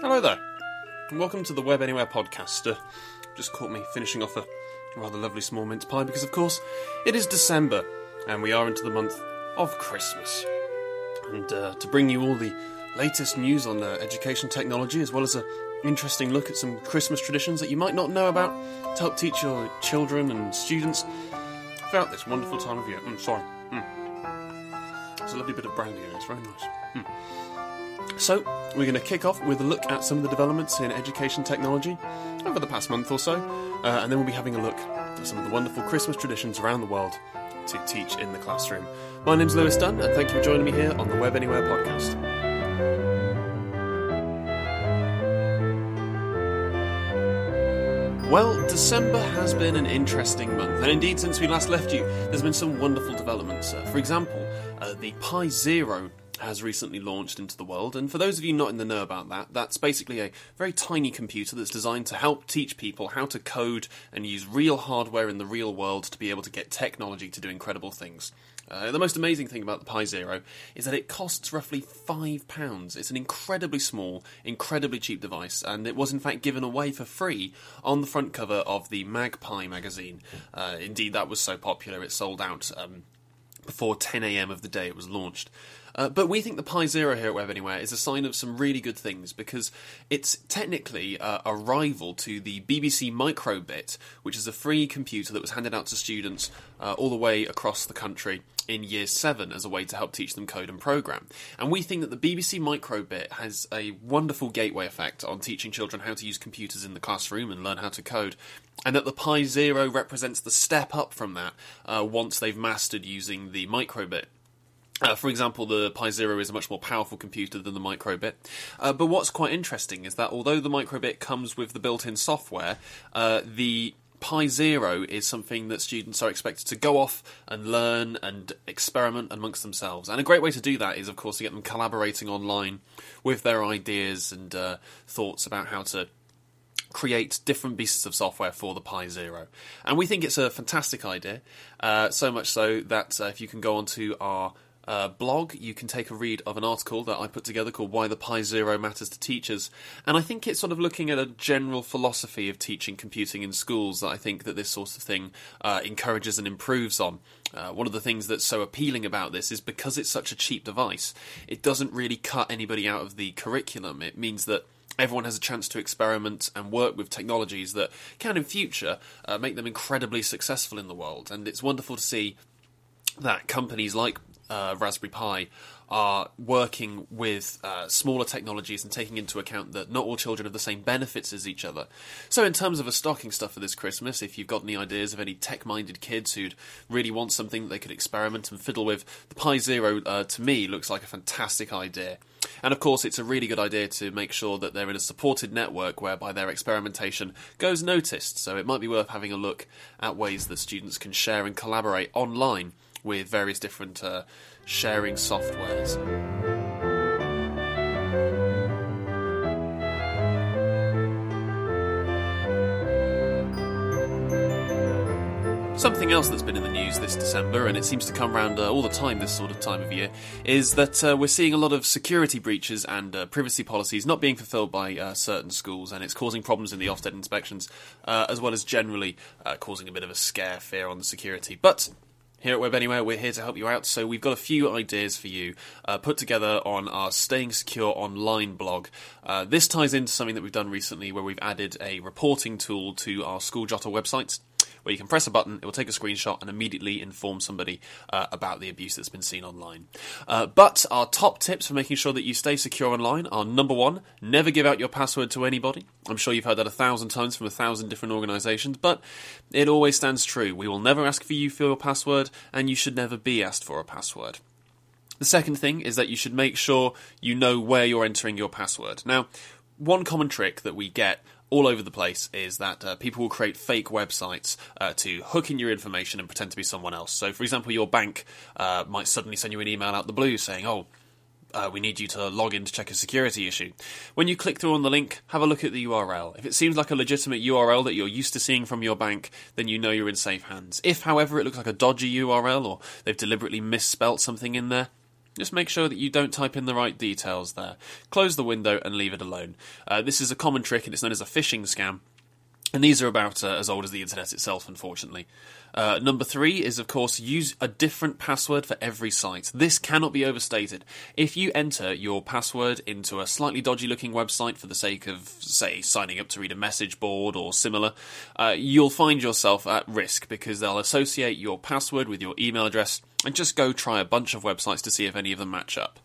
Hello there, and welcome to the Web Anywhere podcast. Uh, just caught me finishing off a rather lovely small mince pie because, of course, it is December and we are into the month of Christmas. And uh, to bring you all the latest news on uh, education technology, as well as a interesting look at some Christmas traditions that you might not know about to help teach your children and students throughout this wonderful time of year. Mm, sorry. A lovely bit of brandy in it, it's very nice. Mm. So, we're going to kick off with a look at some of the developments in education technology over the past month or so, uh, and then we'll be having a look at some of the wonderful Christmas traditions around the world to teach in the classroom. My name's Lewis Dunn, and thank you for joining me here on the Web Anywhere podcast. Well, December has been an interesting month, and indeed, since we last left you, there's been some wonderful developments. Uh, for example, uh, the Pi Zero has recently launched into the world, and for those of you not in the know about that, that's basically a very tiny computer that's designed to help teach people how to code and use real hardware in the real world to be able to get technology to do incredible things. Uh, the most amazing thing about the Pi Zero is that it costs roughly £5. It's an incredibly small, incredibly cheap device, and it was in fact given away for free on the front cover of the MagPi magazine. Uh, indeed, that was so popular it sold out um, before 10am of the day it was launched. Uh, but we think the Pi Zero here at Web Anywhere is a sign of some really good things because it's technically uh, a rival to the BBC Microbit, which is a free computer that was handed out to students uh, all the way across the country in year seven as a way to help teach them code and program. And we think that the BBC Microbit has a wonderful gateway effect on teaching children how to use computers in the classroom and learn how to code. And that the Pi Zero represents the step up from that uh, once they've mastered using the Microbit. Uh, for example, the Pi Zero is a much more powerful computer than the Microbit. Uh, but what's quite interesting is that although the Microbit comes with the built in software, uh, the Pi Zero is something that students are expected to go off and learn and experiment amongst themselves. And a great way to do that is, of course, to get them collaborating online with their ideas and uh, thoughts about how to create different pieces of software for the Pi Zero. And we think it's a fantastic idea, uh, so much so that uh, if you can go onto our uh, blog, you can take a read of an article that I put together called Why the Pi Zero Matters to Teachers. And I think it's sort of looking at a general philosophy of teaching computing in schools that I think that this sort of thing uh, encourages and improves on. Uh, one of the things that's so appealing about this is because it's such a cheap device, it doesn't really cut anybody out of the curriculum. It means that everyone has a chance to experiment and work with technologies that can in future uh, make them incredibly successful in the world. And it's wonderful to see that companies like uh, Raspberry Pi are working with uh, smaller technologies and taking into account that not all children have the same benefits as each other. So, in terms of a stocking stuff for this Christmas, if you've got any ideas of any tech minded kids who'd really want something that they could experiment and fiddle with, the Pi Zero uh, to me looks like a fantastic idea. And of course, it's a really good idea to make sure that they're in a supported network whereby their experimentation goes noticed. So, it might be worth having a look at ways that students can share and collaborate online with various different uh, sharing softwares. Something else that's been in the news this December, and it seems to come around uh, all the time this sort of time of year, is that uh, we're seeing a lot of security breaches and uh, privacy policies not being fulfilled by uh, certain schools, and it's causing problems in the Ofsted inspections, uh, as well as generally uh, causing a bit of a scare fear on the security. But here at Web Anywhere, we're here to help you out. So we've got a few ideas for you uh, put together on our Staying Secure Online blog. Uh, this ties into something that we've done recently where we've added a reporting tool to our School Jotter website where you can press a button, it will take a screenshot and immediately inform somebody uh, about the abuse that's been seen online. Uh, but our top tips for making sure that you stay secure online are number one, never give out your password to anybody. I'm sure you've heard that a thousand times from a thousand different organisations, but it always stands true. We will never ask for you for your password, and you should never be asked for a password. The second thing is that you should make sure you know where you're entering your password. Now, one common trick that we get all over the place is that uh, people will create fake websites uh, to hook in your information and pretend to be someone else. So, for example, your bank uh, might suddenly send you an email out the blue saying, "Oh." Uh, we need you to log in to check a security issue. When you click through on the link, have a look at the URL. If it seems like a legitimate URL that you're used to seeing from your bank, then you know you're in safe hands. If, however, it looks like a dodgy URL or they've deliberately misspelt something in there, just make sure that you don't type in the right details there. Close the window and leave it alone. Uh, this is a common trick and it's known as a phishing scam. And these are about uh, as old as the internet itself, unfortunately. Uh, number three is, of course, use a different password for every site. This cannot be overstated. If you enter your password into a slightly dodgy looking website for the sake of, say, signing up to read a message board or similar, uh, you'll find yourself at risk because they'll associate your password with your email address and just go try a bunch of websites to see if any of them match up.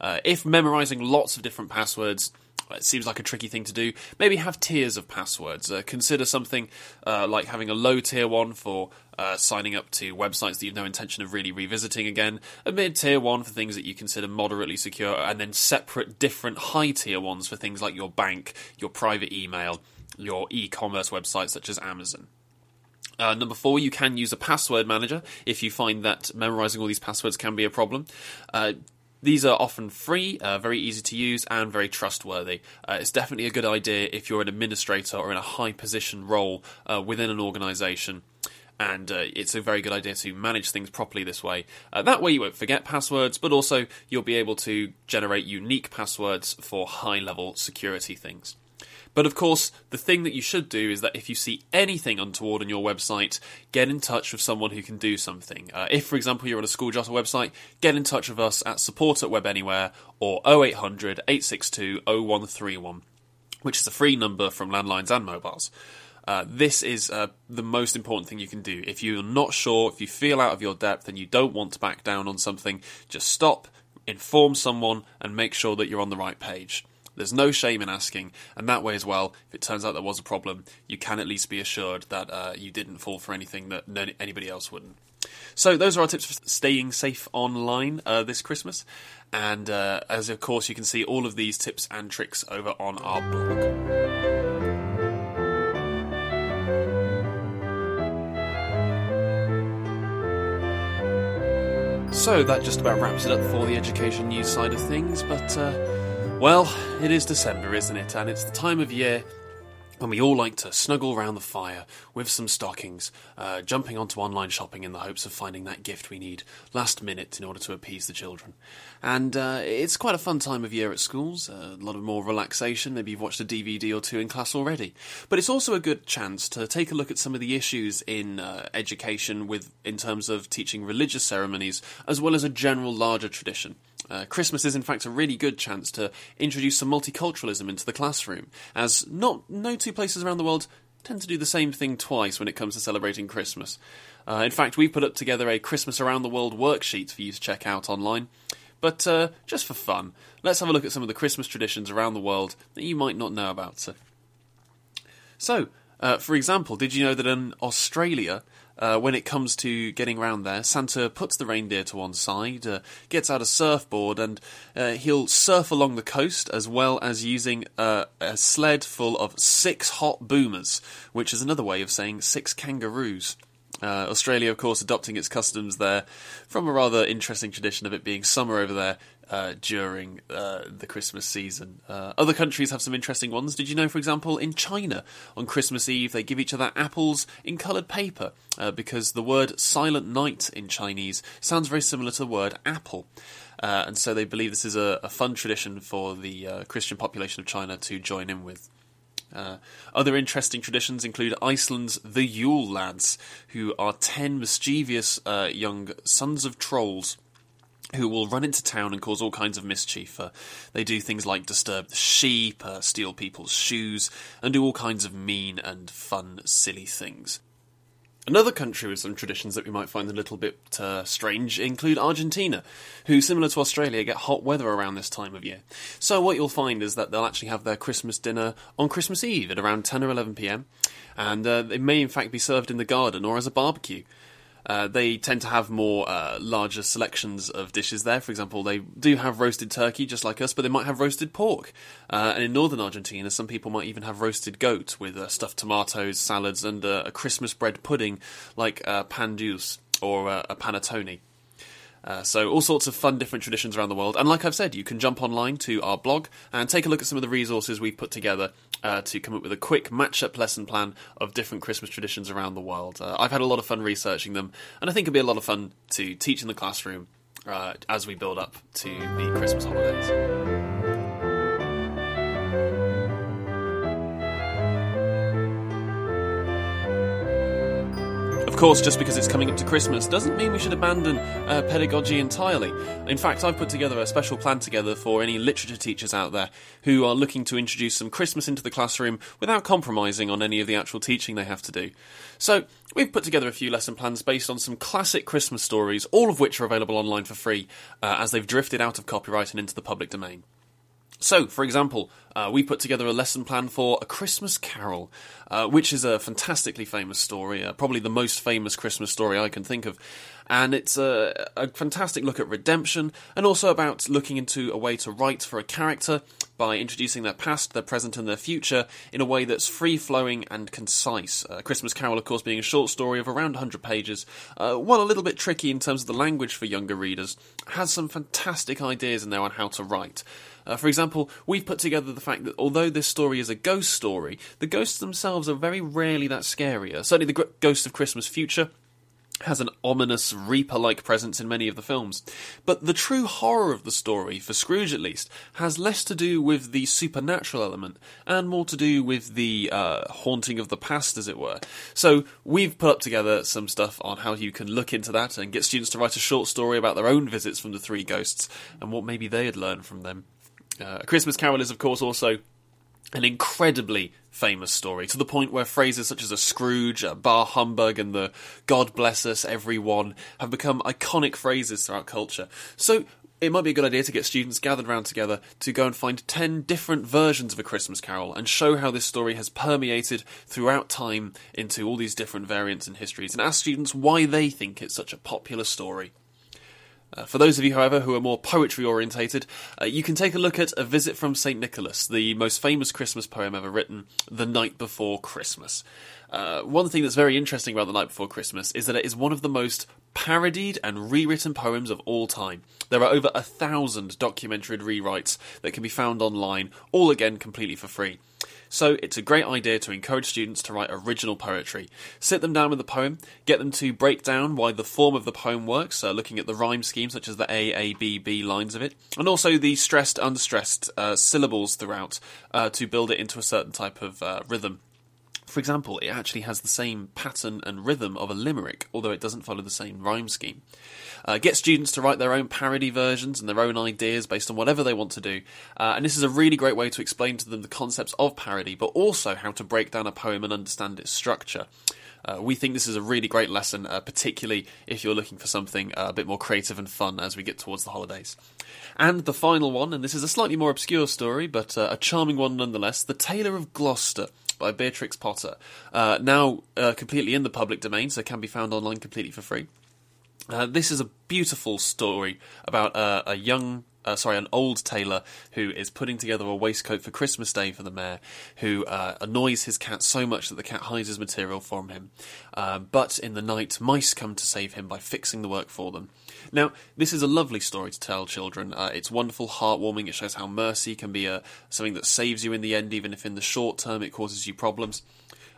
Uh, if memorizing lots of different passwords it seems like a tricky thing to do. Maybe have tiers of passwords. Uh, consider something uh, like having a low tier one for uh, signing up to websites that you've no intention of really revisiting again, a mid tier one for things that you consider moderately secure, and then separate different high tier ones for things like your bank, your private email, your e commerce websites such as Amazon. Uh, number four, you can use a password manager if you find that memorizing all these passwords can be a problem. Uh, these are often free, uh, very easy to use, and very trustworthy. Uh, it's definitely a good idea if you're an administrator or in a high position role uh, within an organization. And uh, it's a very good idea to manage things properly this way. That way, you won't forget passwords, but also you'll be able to generate unique passwords for high level security things. But of course, the thing that you should do is that if you see anything untoward on your website, get in touch with someone who can do something. Uh, if, for example, you're on a School Jotter website, get in touch with us at support at Web Anywhere or 0800 862 0131, which is a free number from landlines and mobiles. Uh, this is uh, the most important thing you can do. If you're not sure, if you feel out of your depth and you don't want to back down on something, just stop, inform someone, and make sure that you're on the right page. There's no shame in asking, and that way as well, if it turns out there was a problem, you can at least be assured that uh, you didn't fall for anything that anybody else wouldn't. So those are our tips for staying safe online uh, this Christmas, and uh, as of course you can see all of these tips and tricks over on our blog. So that just about wraps it up for the education news side of things, but uh, well, it is December, isn't it? And it's the time of year when we all like to snuggle round the fire with some stockings, uh, jumping onto online shopping in the hopes of finding that gift we need last minute in order to appease the children. And uh, it's quite a fun time of year at schools, uh, a lot of more relaxation. Maybe you've watched a DVD or two in class already. But it's also a good chance to take a look at some of the issues in uh, education with in terms of teaching religious ceremonies as well as a general larger tradition. Uh, Christmas is, in fact, a really good chance to introduce some multiculturalism into the classroom, as not no two places around the world tend to do the same thing twice when it comes to celebrating Christmas. Uh, in fact, we put up together a Christmas around the world worksheet for you to check out online. But uh, just for fun, let's have a look at some of the Christmas traditions around the world that you might not know about. So, uh, for example, did you know that in Australia, uh, when it comes to getting around there, Santa puts the reindeer to one side, uh, gets out a surfboard, and uh, he'll surf along the coast as well as using uh, a sled full of six hot boomers, which is another way of saying six kangaroos. Uh, Australia, of course, adopting its customs there from a rather interesting tradition of it being summer over there uh, during uh, the Christmas season. Uh, other countries have some interesting ones. Did you know, for example, in China, on Christmas Eve, they give each other apples in coloured paper uh, because the word silent night in Chinese sounds very similar to the word apple. Uh, and so they believe this is a, a fun tradition for the Christian population of China to join in with. Uh, other interesting traditions include Iceland's the Yule Lads, who are ten mischievous uh, young sons of trolls who will run into town and cause all kinds of mischief. Uh, they do things like disturb the sheep, uh, steal people's shoes, and do all kinds of mean and fun, silly things. Another country with some traditions that we might find a little bit uh, strange include Argentina, who, similar to Australia, get hot weather around this time of year. So, what you'll find is that they'll actually have their Christmas dinner on Christmas Eve at around 10 or 11 pm, and uh, it may in fact be served in the garden or as a barbecue. Uh, they tend to have more uh, larger selections of dishes there. For example, they do have roasted turkey, just like us, but they might have roasted pork. Uh, and in northern Argentina, some people might even have roasted goat with uh, stuffed tomatoes, salads, and uh, a Christmas bread pudding like pan dulce or a panettone. Uh, so all sorts of fun different traditions around the world. And like I've said, you can jump online to our blog and take a look at some of the resources we've put together uh, to come up with a quick match-up lesson plan of different Christmas traditions around the world. Uh, I've had a lot of fun researching them, and I think it'll be a lot of fun to teach in the classroom uh, as we build up to the Christmas holidays. Course, just because it's coming up to Christmas doesn't mean we should abandon uh, pedagogy entirely. In fact, I've put together a special plan together for any literature teachers out there who are looking to introduce some Christmas into the classroom without compromising on any of the actual teaching they have to do. So, we've put together a few lesson plans based on some classic Christmas stories, all of which are available online for free uh, as they've drifted out of copyright and into the public domain. So, for example, uh, we put together a lesson plan for A Christmas Carol, uh, which is a fantastically famous story, uh, probably the most famous Christmas story I can think of. And it's a, a fantastic look at redemption and also about looking into a way to write for a character by introducing their past, their present, and their future in a way that's free flowing and concise. Uh, Christmas Carol, of course, being a short story of around 100 pages, uh, while a little bit tricky in terms of the language for younger readers, has some fantastic ideas in there on how to write. Uh, for example, we've put together the fact that although this story is a ghost story, the ghosts themselves are very rarely that scary. Uh, certainly, the Ghost of Christmas Future has an ominous Reaper like presence in many of the films. But the true horror of the story, for Scrooge at least, has less to do with the supernatural element and more to do with the uh, haunting of the past, as it were. So we've put up together some stuff on how you can look into that and get students to write a short story about their own visits from the three ghosts and what maybe they had learned from them. Uh, a Christmas Carol is, of course, also an incredibly famous story to the point where phrases such as a Scrooge, a bah humbug, and the God bless us, everyone have become iconic phrases throughout culture. So it might be a good idea to get students gathered around together to go and find 10 different versions of A Christmas Carol and show how this story has permeated throughout time into all these different variants and histories and ask students why they think it's such a popular story. Uh, for those of you, however, who are more poetry orientated, uh, you can take a look at A Visit from St. Nicholas, the most famous Christmas poem ever written, The Night Before Christmas. Uh, one thing that's very interesting about The Night Before Christmas is that it is one of the most parodied and rewritten poems of all time. There are over a thousand documented rewrites that can be found online, all again completely for free. So it's a great idea to encourage students to write original poetry. Sit them down with the poem, get them to break down why the form of the poem works, looking at the rhyme scheme, such as the A, A, B, B lines of it, and also the stressed, unstressed uh, syllables throughout uh, to build it into a certain type of uh, rhythm. For example, it actually has the same pattern and rhythm of a limerick, although it doesn't follow the same rhyme scheme. Uh, get students to write their own parody versions and their own ideas based on whatever they want to do. Uh, and this is a really great way to explain to them the concepts of parody, but also how to break down a poem and understand its structure. Uh, we think this is a really great lesson, uh, particularly if you're looking for something uh, a bit more creative and fun as we get towards the holidays. And the final one, and this is a slightly more obscure story, but uh, a charming one nonetheless The Tailor of Gloucester by Beatrix Potter. Uh, now uh, completely in the public domain, so can be found online completely for free. Uh, this is a beautiful story about uh, a young, uh, sorry, an old tailor who is putting together a waistcoat for Christmas Day for the mayor, who uh, annoys his cat so much that the cat hides his material from him. Uh, but in the night, mice come to save him by fixing the work for them. Now, this is a lovely story to tell children. Uh, it's wonderful, heartwarming. It shows how mercy can be a, something that saves you in the end, even if in the short term it causes you problems.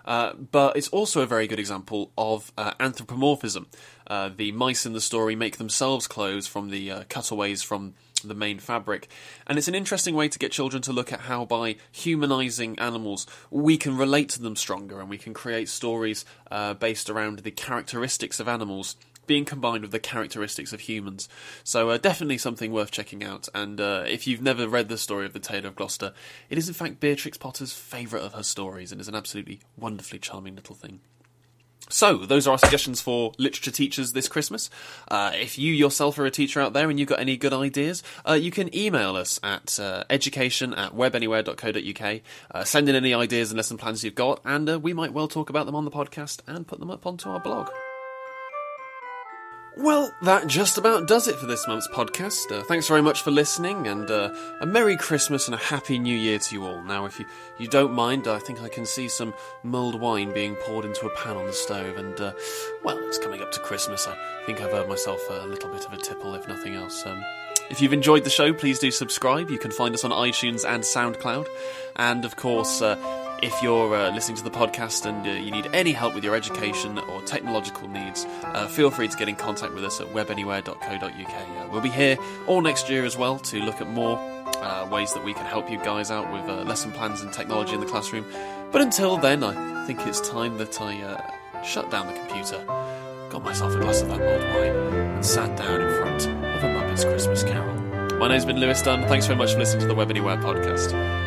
Uh, but it's also a very good example of uh, anthropomorphism. Uh, the mice in the story make themselves clothes from the uh, cutaways from the main fabric. And it's an interesting way to get children to look at how, by humanizing animals, we can relate to them stronger and we can create stories uh, based around the characteristics of animals being combined with the characteristics of humans. So uh, definitely something worth checking out. And uh, if you've never read the story of the Tailor of Gloucester, it is in fact Beatrix Potter's favourite of her stories, and is an absolutely wonderfully charming little thing. So, those are our suggestions for literature teachers this Christmas. Uh, if you yourself are a teacher out there and you've got any good ideas, uh, you can email us at uh, education at webanywhere.co.uk. Uh, send in any ideas and lesson plans you've got, and uh, we might well talk about them on the podcast and put them up onto our blog. Well, that just about does it for this month's podcast. Uh, thanks very much for listening, and uh, a Merry Christmas and a Happy New Year to you all. Now, if you, you don't mind, I think I can see some mulled wine being poured into a pan on the stove, and, uh, well, it's coming up to Christmas. I think I've earned myself a little bit of a tipple, if nothing else. Um, if you've enjoyed the show, please do subscribe. You can find us on iTunes and SoundCloud. And, of course, uh, If you're uh, listening to the podcast and uh, you need any help with your education or technological needs, uh, feel free to get in contact with us at webanywhere.co.uk. Uh, we'll be here all next year as well to look at more uh, ways that we can help you guys out with uh, lesson plans and technology in the classroom. But until then, I think it's time that I shut down the computer, got myself a glass of that mulled wine, and sat down in front of a Muppets Christmas Carol. My name's been Lewis Dunn. Thanks very much for listening to the Web Anywhere podcast.